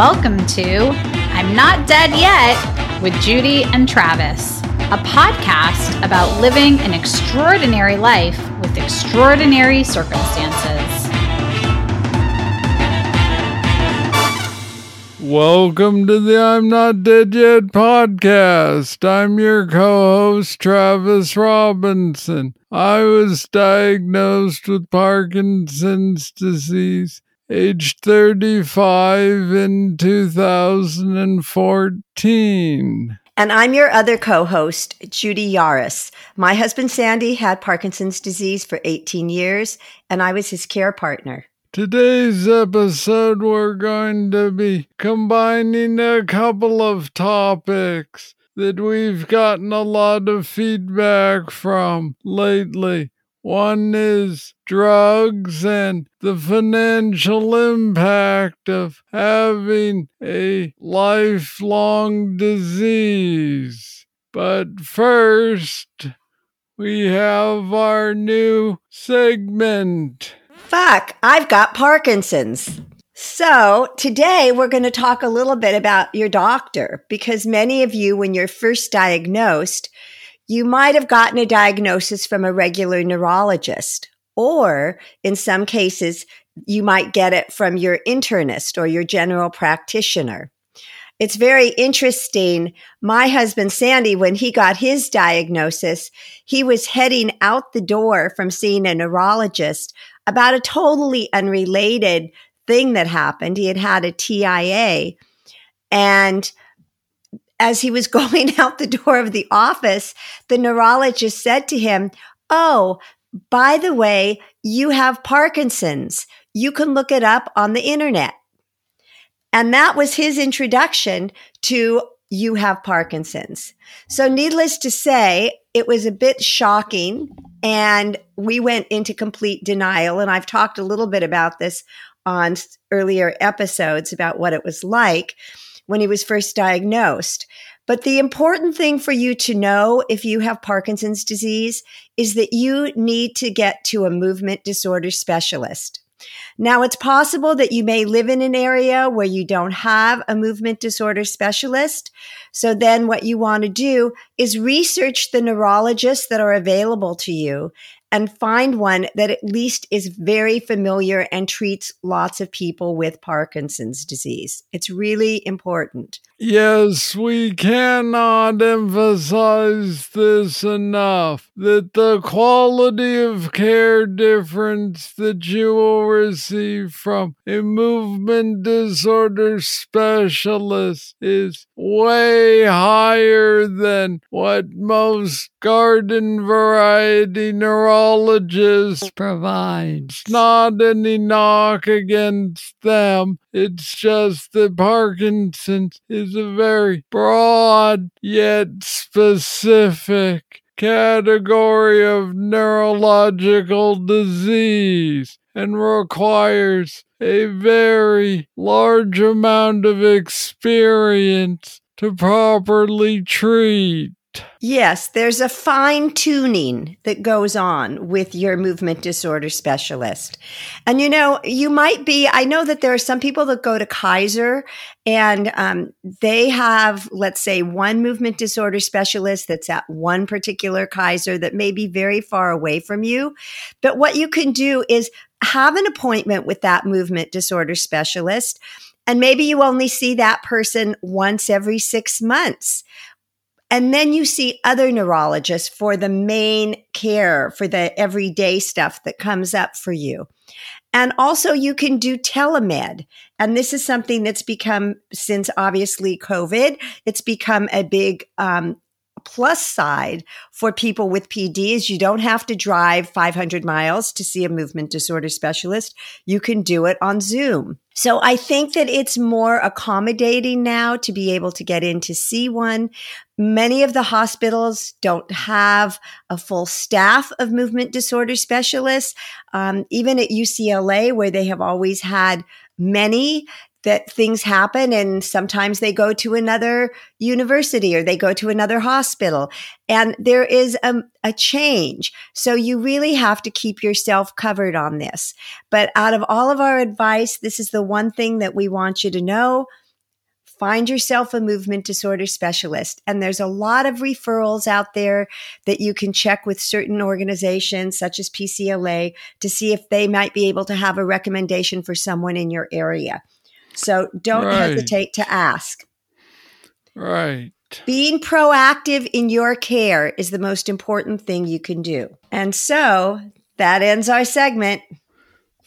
Welcome to I'm Not Dead Yet with Judy and Travis, a podcast about living an extraordinary life with extraordinary circumstances. Welcome to the I'm Not Dead Yet podcast. I'm your co host, Travis Robinson. I was diagnosed with Parkinson's disease age 35 in 2014. And I'm your other co host, Judy Yaris. My husband Sandy had Parkinson's disease for 18 years, and I was his care partner. Today's episode, we're going to be combining a couple of topics that we've gotten a lot of feedback from lately. One is drugs and the financial impact of having a lifelong disease. But first, we have our new segment. Fuck, I've got Parkinson's. So, today we're going to talk a little bit about your doctor because many of you, when you're first diagnosed, you might have gotten a diagnosis from a regular neurologist, or in some cases, you might get it from your internist or your general practitioner. It's very interesting. My husband, Sandy, when he got his diagnosis, he was heading out the door from seeing a neurologist about a totally unrelated thing that happened. He had had a TIA and as he was going out the door of the office, the neurologist said to him, Oh, by the way, you have Parkinson's. You can look it up on the internet. And that was his introduction to you have Parkinson's. So needless to say, it was a bit shocking and we went into complete denial. And I've talked a little bit about this on earlier episodes about what it was like when he was first diagnosed. But the important thing for you to know if you have Parkinson's disease is that you need to get to a movement disorder specialist. Now, it's possible that you may live in an area where you don't have a movement disorder specialist. So then what you want to do is research the neurologists that are available to you and find one that at least is very familiar and treats lots of people with Parkinson's disease. It's really important. Yes, we cannot emphasize this enough that the quality of care difference that you will receive from a movement disorder specialist is way higher than what most garden variety neurologists provide. It's not any knock against them. It's just that Parkinson's is a very broad yet specific category of neurological disease and requires a very large amount of experience to properly treat. Yes, there's a fine tuning that goes on with your movement disorder specialist. And you know, you might be, I know that there are some people that go to Kaiser and um, they have, let's say, one movement disorder specialist that's at one particular Kaiser that may be very far away from you. But what you can do is have an appointment with that movement disorder specialist. And maybe you only see that person once every six months. And then you see other neurologists for the main care, for the everyday stuff that comes up for you. And also you can do telemed. And this is something that's become, since obviously COVID, it's become a big um, plus side for people with PD is you don't have to drive 500 miles to see a movement disorder specialist. You can do it on Zoom. So I think that it's more accommodating now to be able to get in to see one. Many of the hospitals don't have a full staff of movement disorder specialists. Um, even at UCLA, where they have always had many, that things happen and sometimes they go to another university or they go to another hospital and there is a, a, change. So you really have to keep yourself covered on this. But out of all of our advice, this is the one thing that we want you to know. find yourself a movement disorder specialist. And there's a lot of referrals out there that you can check with certain organizations such as PCLA to see if they might be able to have a recommendation for someone in your area. So don't Right. hesitate to ask. Right. Being proactive in your care is the most important thing you can do. And so that ends our segment.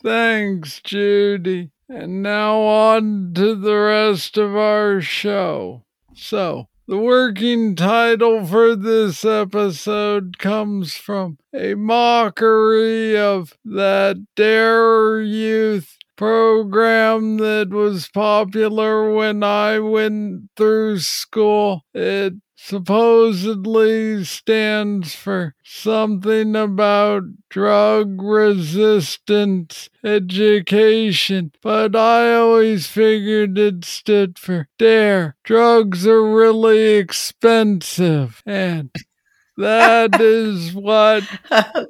Thanks, Judy. And now on to the rest of our show. So, the working title for this episode comes from a mockery of that Dare Youth program that was popular when I went through school. It supposedly stands for something about drug resistance education, but I always figured it stood for dare. Drugs are really expensive, and that is what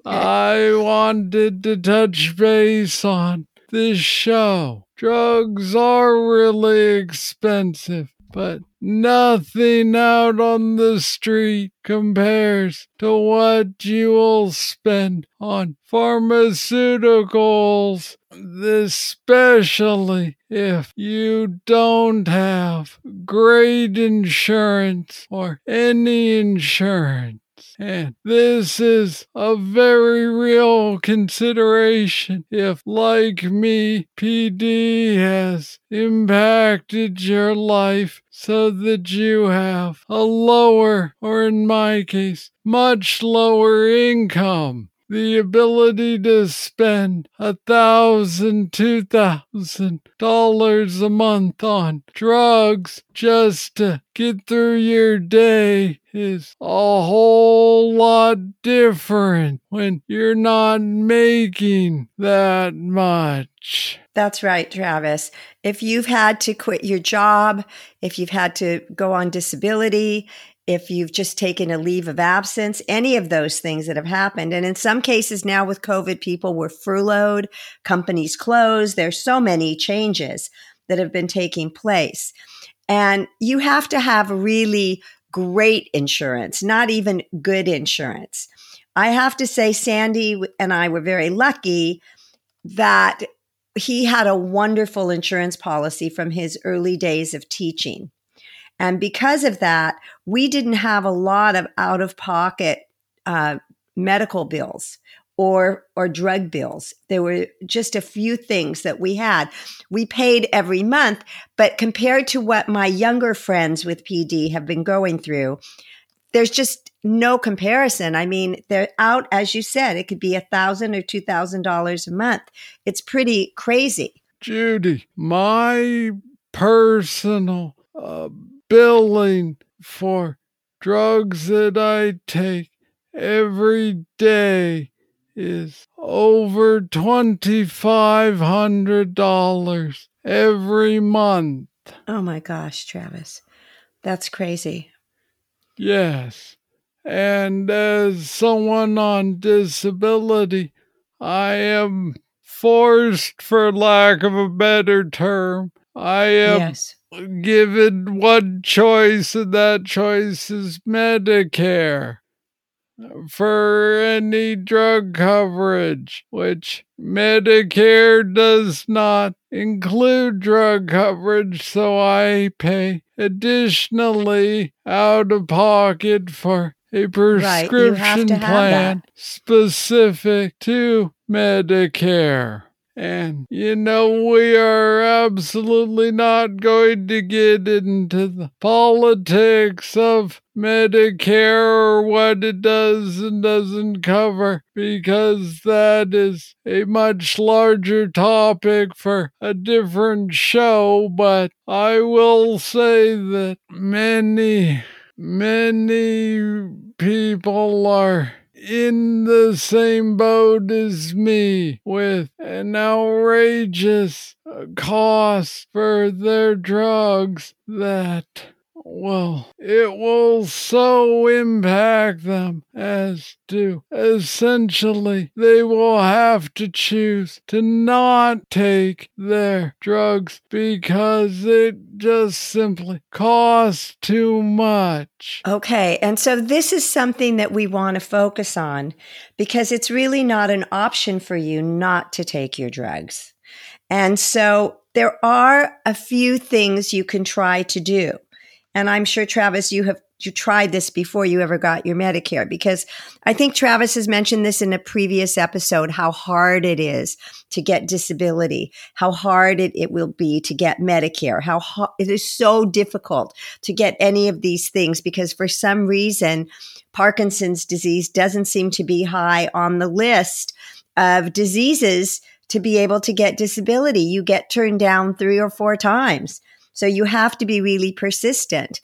I wanted to touch base on this show. Drugs are really expensive, but nothing out on the street compares to what you will spend on pharmaceuticals, especially if you don't have great insurance or any insurance. And this is a very real consideration if, like me, PD has impacted your life so that you have a lower, or in my case, much lower income. The ability to spend a thousand, two thousand dollars a month on drugs just to get through your day is a whole lot different when you're not making that much. That's right, Travis. If you've had to quit your job, if you've had to go on disability, if you've just taken a leave of absence, any of those things that have happened. And in some cases now with COVID, people were furloughed, companies closed. There's so many changes that have been taking place. And you have to have really great insurance, not even good insurance. I have to say, Sandy and I were very lucky that he had a wonderful insurance policy from his early days of teaching. And because of that, we didn't have a lot of out of pocket uh, medical bills or or drug bills. There were just a few things that we had. We paid every month, but compared to what my younger friends with PD have been going through, there's just no comparison. I mean, they're out, as you said, it could be a thousand or two thousand dollars a month. It's pretty crazy. Judy, my personal uh, billing for drugs that I take every day is over $2,500 every month. Oh my gosh, Travis. That's crazy. Yes. And as someone on disability, I am forced, for lack of a better term, I am yes. Given one choice, and that choice is Medicare for any drug coverage, which Medicare does not include drug coverage, so I pay additionally out of pocket for a prescription have plan specific to Medicare. And you know, we are absolutely not going to get into the politics of Medicare or what it does and doesn't cover because that is a much larger topic for a different show. But I will say that many, many people are in the same boat as me with an outrageous cost for their drugs that well, it will so impact them as to essentially they will have to choose to not take their drugs because it just simply costs too much. Okay. And so this is something that we want to focus on because it's really not an option for you not to take your drugs. And so there are a few things you can try to do. And I'm sure Travis, you have you tried this before you ever got your Medicare because I think Travis has mentioned this in a previous episode how hard it is to get disability, how hard it, it will be to get Medicare, how ho- it is so difficult to get any of these things because for some reason Parkinson's disease doesn't seem to be high on the list of diseases to be able to get disability. You get turned down three or four times. So you have to be really persistent.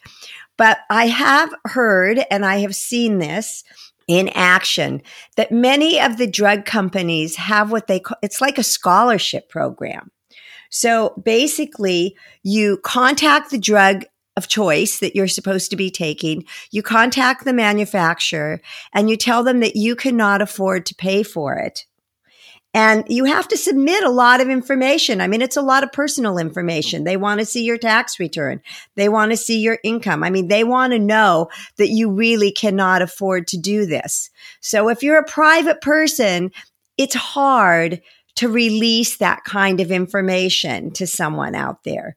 But I have heard and I have seen this in action that many of the drug companies have what they call it's like a scholarship program. So basically, you contact the drug of choice that you're supposed to be taking. You contact the manufacturer and you tell them that you cannot afford to pay for it. And you have to submit a lot of information. I mean, it's a lot of personal information. They want to see your tax return. They want to see your income. I mean, they want to know that you really cannot afford to do this. So if you're a private person, it's hard to release that kind of information to someone out there.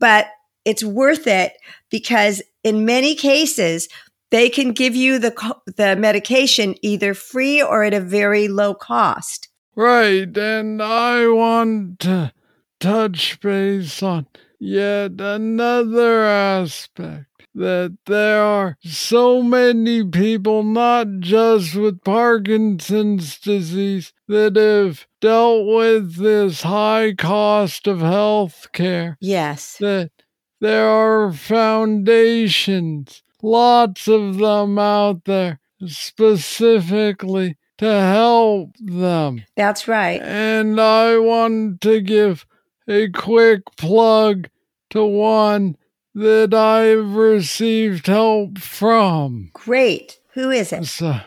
But it's worth it because in many cases, they can give you the, the medication either free or at a very low cost. Right, and I want to touch base on yet another aspect that there are so many people, not just with Parkinson's disease, that have dealt with this high cost of health care. Yes. That there are foundations, lots of them out there, specifically to help them. That's right. And I want to give a quick plug to one that I've received help from. Great. Who is it? So,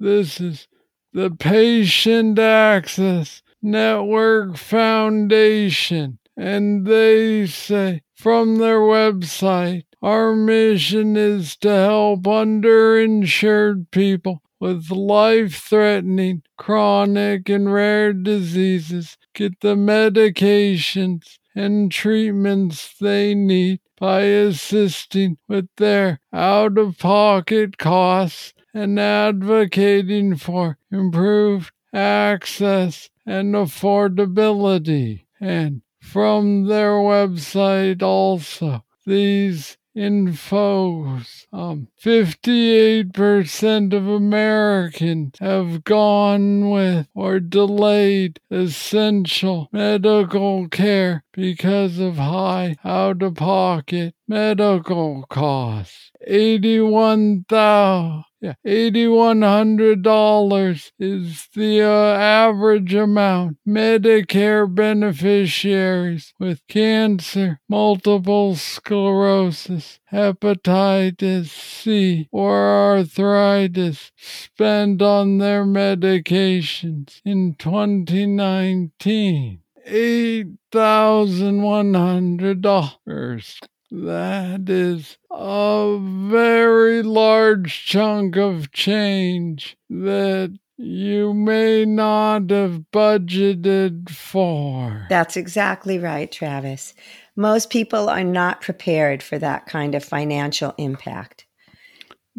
this is the Patient Access Network Foundation. And they say from their website, our mission is to help underinsured people with life threatening, chronic, and rare diseases get the medications and treatments they need by assisting with their out of pocket costs and advocating for improved access and affordability. And from their website also, these infos. Um, 58% of Americans have gone with or delayed essential medical care because of high out of pocket medical costs. 81,000 yeah, $8,100 is the uh, average amount Medicare beneficiaries with cancer, multiple sclerosis, hepatitis C, or arthritis spend on their medications in 2019. $8,100. That is a very large chunk of change that you may not have budgeted for. That's exactly right, Travis. Most people are not prepared for that kind of financial impact.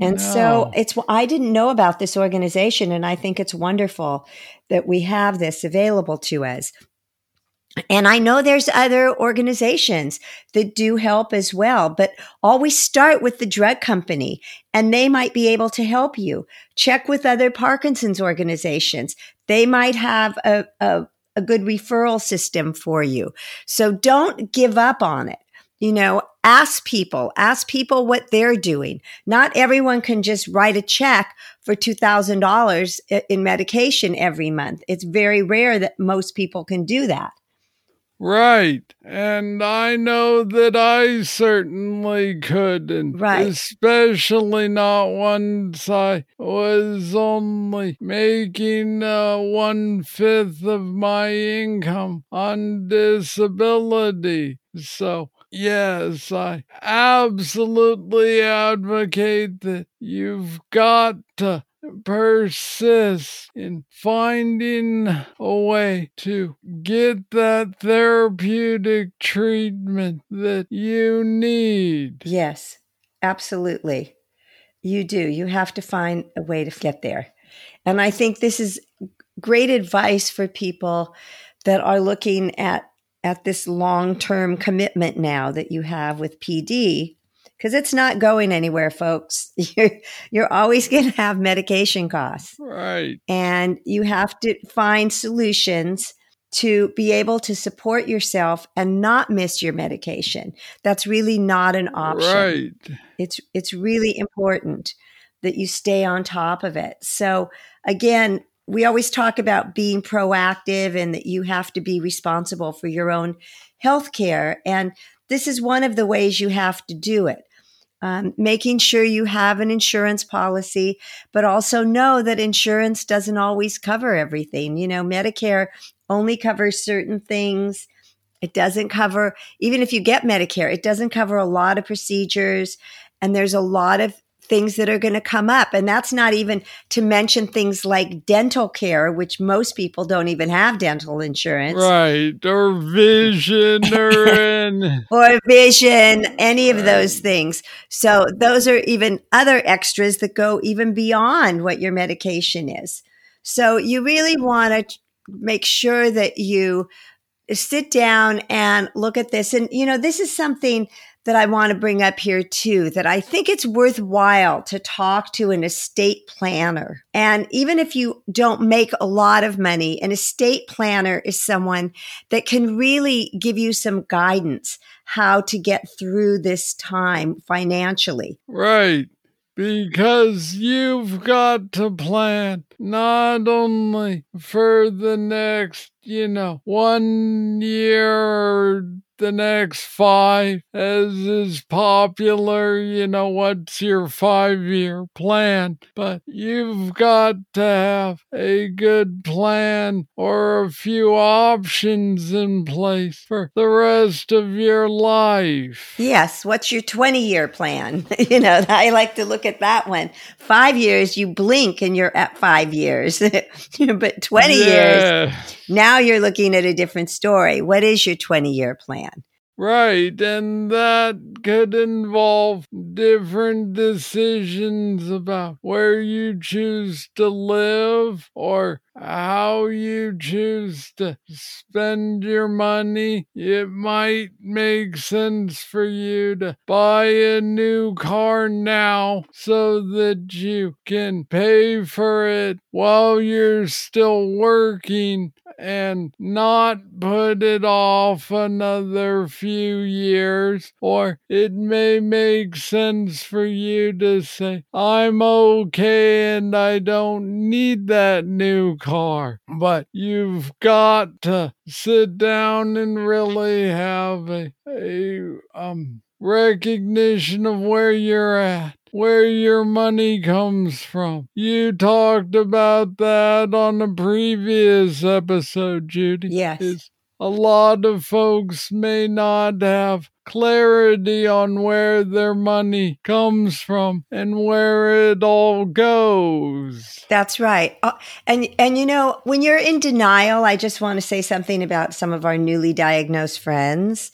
And no. so it's I didn't know about this organization and I think it's wonderful that we have this available to us. And I know there's other organizations that do help as well, but always start with the drug company and they might be able to help you. Check with other Parkinson's organizations. They might have a, a, a good referral system for you. So don't give up on it. You know, ask people, ask people what they're doing. Not everyone can just write a check for $2,000 in medication every month. It's very rare that most people can do that. Right. And I know that I certainly couldn't. Right. Especially not once I was only making uh, one fifth of my income on disability. So, yes, I absolutely advocate that you've got to persist in finding a way to get that therapeutic treatment that you need. Yes, absolutely. You do. You have to find a way to get there. And I think this is great advice for people that are looking at at this long-term commitment now that you have with PD because it's not going anywhere, folks. You're, you're always going to have medication costs. Right. And you have to find solutions to be able to support yourself and not miss your medication. That's really not an option. Right. It's it's really important that you stay on top of it. So again, we always talk about being proactive and that you have to be responsible for your own health care. And this is one of the ways you have to do it. Um, making sure you have an insurance policy, but also know that insurance doesn't always cover everything. You know, Medicare only covers certain things. It doesn't cover, even if you get Medicare, it doesn't cover a lot of procedures. And there's a lot of things that are going to come up. And that's not even to mention things like dental care, which most people don't even have dental insurance. Right. Or vision or or vision, any of those things. So those are even other extras that go even beyond what your medication is. So you really want to make sure that you sit down and look at this. And, you know, this is something that I want to bring up here too, that I think it's worthwhile to talk to an estate planner. And even if you don't make a lot of money, an estate planner is someone that can really give you some guidance how to get through this time financially. Right. Because you've got to plan not only for the next, you know, one year the next five as is popular. You know, what's your five year plan? But you've got to have a good plan or a few options in place for the rest of your life. Yes. What's your 20 year plan? you know, I like to look at that one. Five years, you blink and you're at five years. but 20 yeah. years, now you're looking at a different story. What is your 20 year plan? Right, and that could involve different decisions about where you choose to live or how you choose to spend your money. It might make sense for you to buy a new car now so that you can pay for it while you're still working and not put it off another few years. Or it may make sense for you to say, I'm okay and I don't need that new car. But you've got to sit down and really have a, a um recognition of where you're at where your money comes from. You talked about that on a previous episode, Judy. Yes. It's a lot of folks may not have clarity on where their money comes from and where it all goes. That's right. Uh, and and you know, when you're in denial, I just want to say something about some of our newly diagnosed friends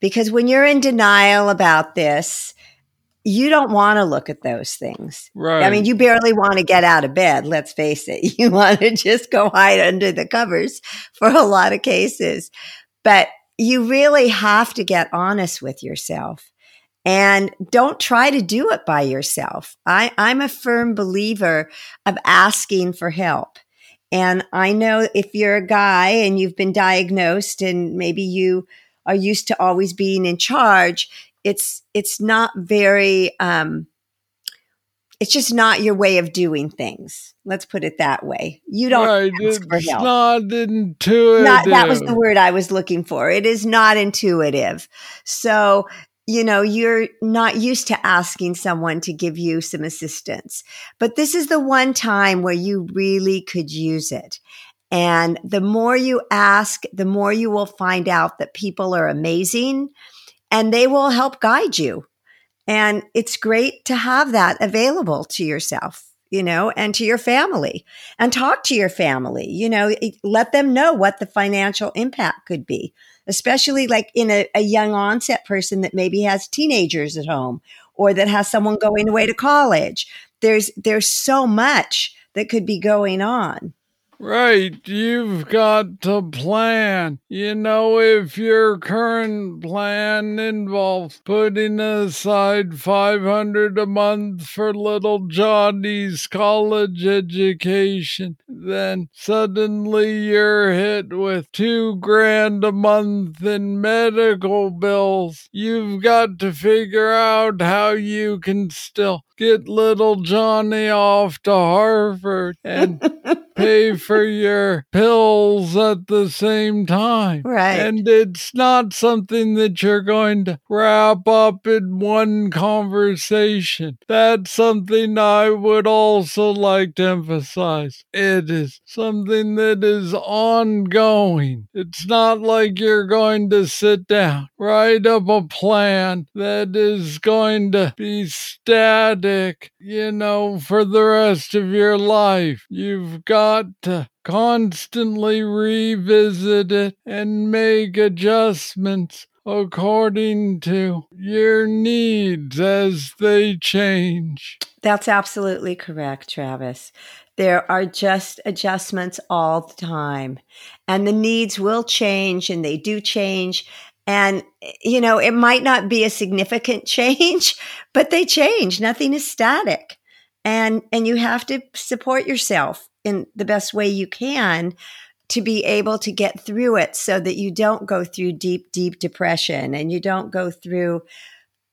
because when you're in denial about this, you don't want to look at those things. Right. I mean, you barely want to get out of bed. Let's face it. You want to just go hide under the covers for a lot of cases, but you really have to get honest with yourself and don't try to do it by yourself. I, I'm a firm believer of asking for help. And I know if you're a guy and you've been diagnosed and maybe you are used to always being in charge, it's it's not very um, it's just not your way of doing things. Let's put it that way. You don't right. ask for It's help. not intuitive. Not, that was the word I was looking for. It is not intuitive. So, you know, you're not used to asking someone to give you some assistance, but this is the one time where you really could use it. And the more you ask, the more you will find out that people are amazing and they will help guide you. And it's great to have that available to yourself, you know, and to your family and talk to your family, you know, let them know what the financial impact could be, especially like in a, a young onset person that maybe has teenagers at home or that has someone going away to college. There's, there's so much that could be going on. Right, you've got to plan. You know, if your current plan involves putting aside 500 a month for little Johnny's college education, then suddenly you're hit with two grand a month in medical bills. You've got to figure out how you can still get little Johnny off to Harvard and pay for your pills at the same time. Right. And it's not something that you're going to wrap up in one conversation. That's something I would also like to emphasize. It is something that is ongoing. It's not like you're going to sit down, write up a plan that is going to be static, you know, for the rest of your life. You've got to constantly revisit it and make adjustments according to your needs as they change. That's absolutely correct, Travis. There are just adjustments all the time, and the needs will change, and they do change. And, you know, it might not be a significant change, but they change. Nothing is static. And, and you have to support yourself in the best way you can to be able to get through it so that you don't go through deep, deep depression and you don't go through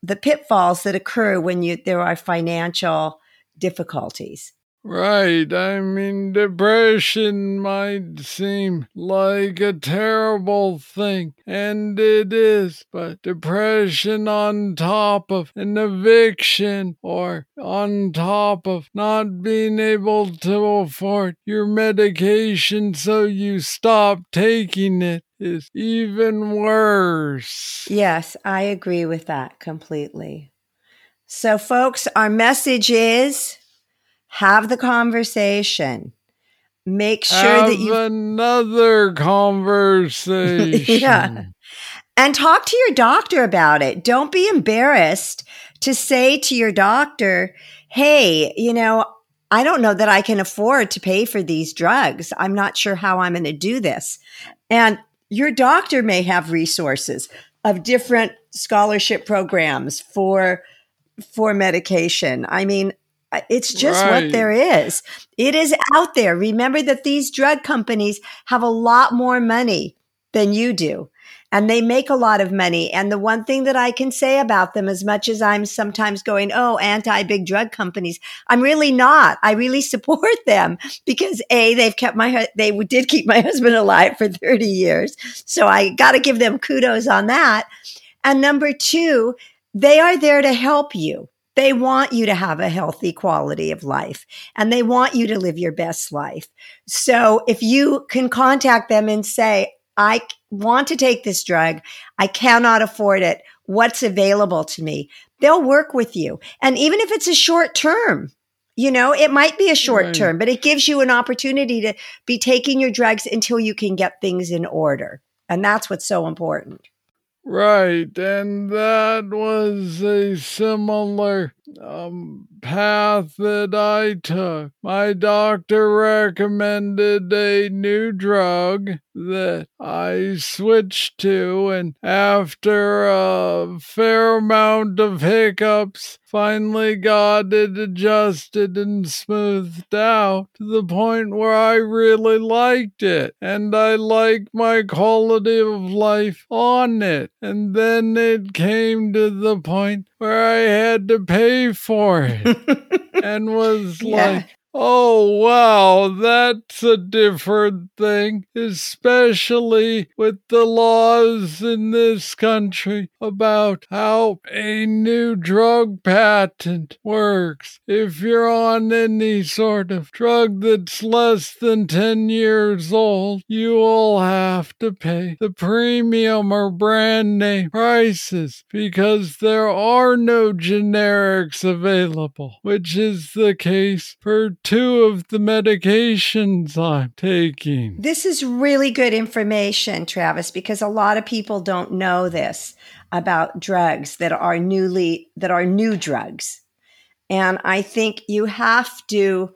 the pitfalls that occur when you, there are financial difficulties. Right. I mean, depression might seem like a terrible thing, and it is, but depression on top of an eviction or on top of not being able to afford your medication so you stop taking it is even worse. Yes, I agree with that completely. So, folks, our message is have the conversation. Make sure Have that you another conversation. Yeah. and talk to your doctor about it. Don't be embarrassed to say to your doctor, Hey, you know, I don't know that I can afford to pay for these drugs. I'm not sure how I'm going to do this. And your doctor may have resources of different scholarship programs for for medication. I mean, it's just Right. what there is. It is out there. Remember that these drug companies have a lot more money than you do. And they make a lot of money. And the one thing that I can say about them, as much as I'm sometimes going, oh, anti big drug companies, I'm really not. I really support them because A, they've kept my, they did keep my husband alive for 30 years. So I got to give them kudos on that. And number two, they are there to help you. They want you to have a healthy quality of life and they want you to live your best life. So if you can contact them and say, I want to take this drug. I cannot afford it. What's available to me? They'll work with you. And even if it's a short term, you know, it might be a short term, but it gives you an opportunity to be taking your drugs until you can get things in order. And that's what's so important. Right, and that was a similar um, path that I took. My doctor recommended a new drug that I switched to, and after a fair amount of hiccups, finally got it adjusted and smoothed out to the point where I really liked it, and I liked my quality of life on it. And then it came to the point where I had to pay pay for it and was Yeah. like, Oh, wow, that's a different thing, especially with the laws in this country about how a new drug patent works. If you're on any sort of drug that's less than 10 years old, you will have to pay the premium or brand name prices because there are no generics available, which is the case for two of the medications I'm taking. This is really good information, Travis, because a lot of people don't know this about drugs that are newly that are new drugs. And I think you have to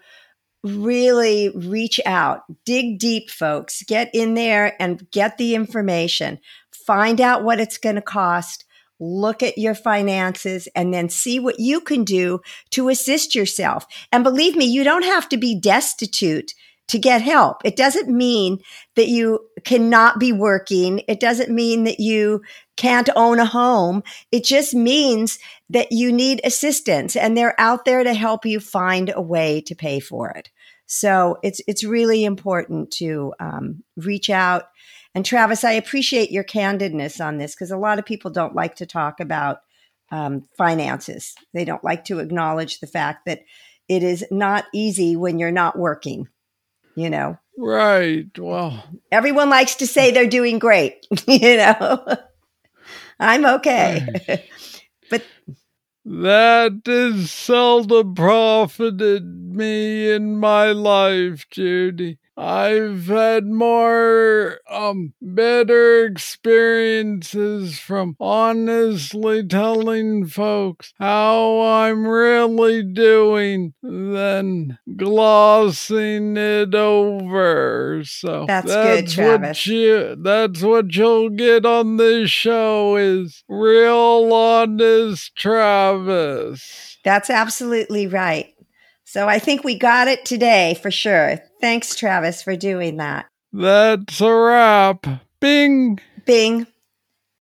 really reach out, dig deep, folks, get in there and get the information, find out what it's going to cost, look at your finances, and then see what you can do to assist yourself. And believe me, you don't have to be destitute to get help. It doesn't mean that you cannot be working. It doesn't mean that you can't own a home. It just means that you need assistance and they're out there to help you find a way to pay for it. So it's, it's really important to um, reach out. And Travis, I appreciate your candidness on this because a lot of people don't like to talk about um, finances. They don't like to acknowledge the fact that it is not easy when you're not working. You know, Right. Well, everyone likes to say they're doing great. You know, I'm okay. but that has seldom profited me in my life, Judy. I've had more um better experiences from honestly telling folks how I'm really doing than glossing it over. So That's good, what Travis. you that's what you'll get on this show is real honest Travis. that's absolutely right. So I think we got it today for sure. Thanks, Travis, for doing that. That's a wrap. Bing. Bing.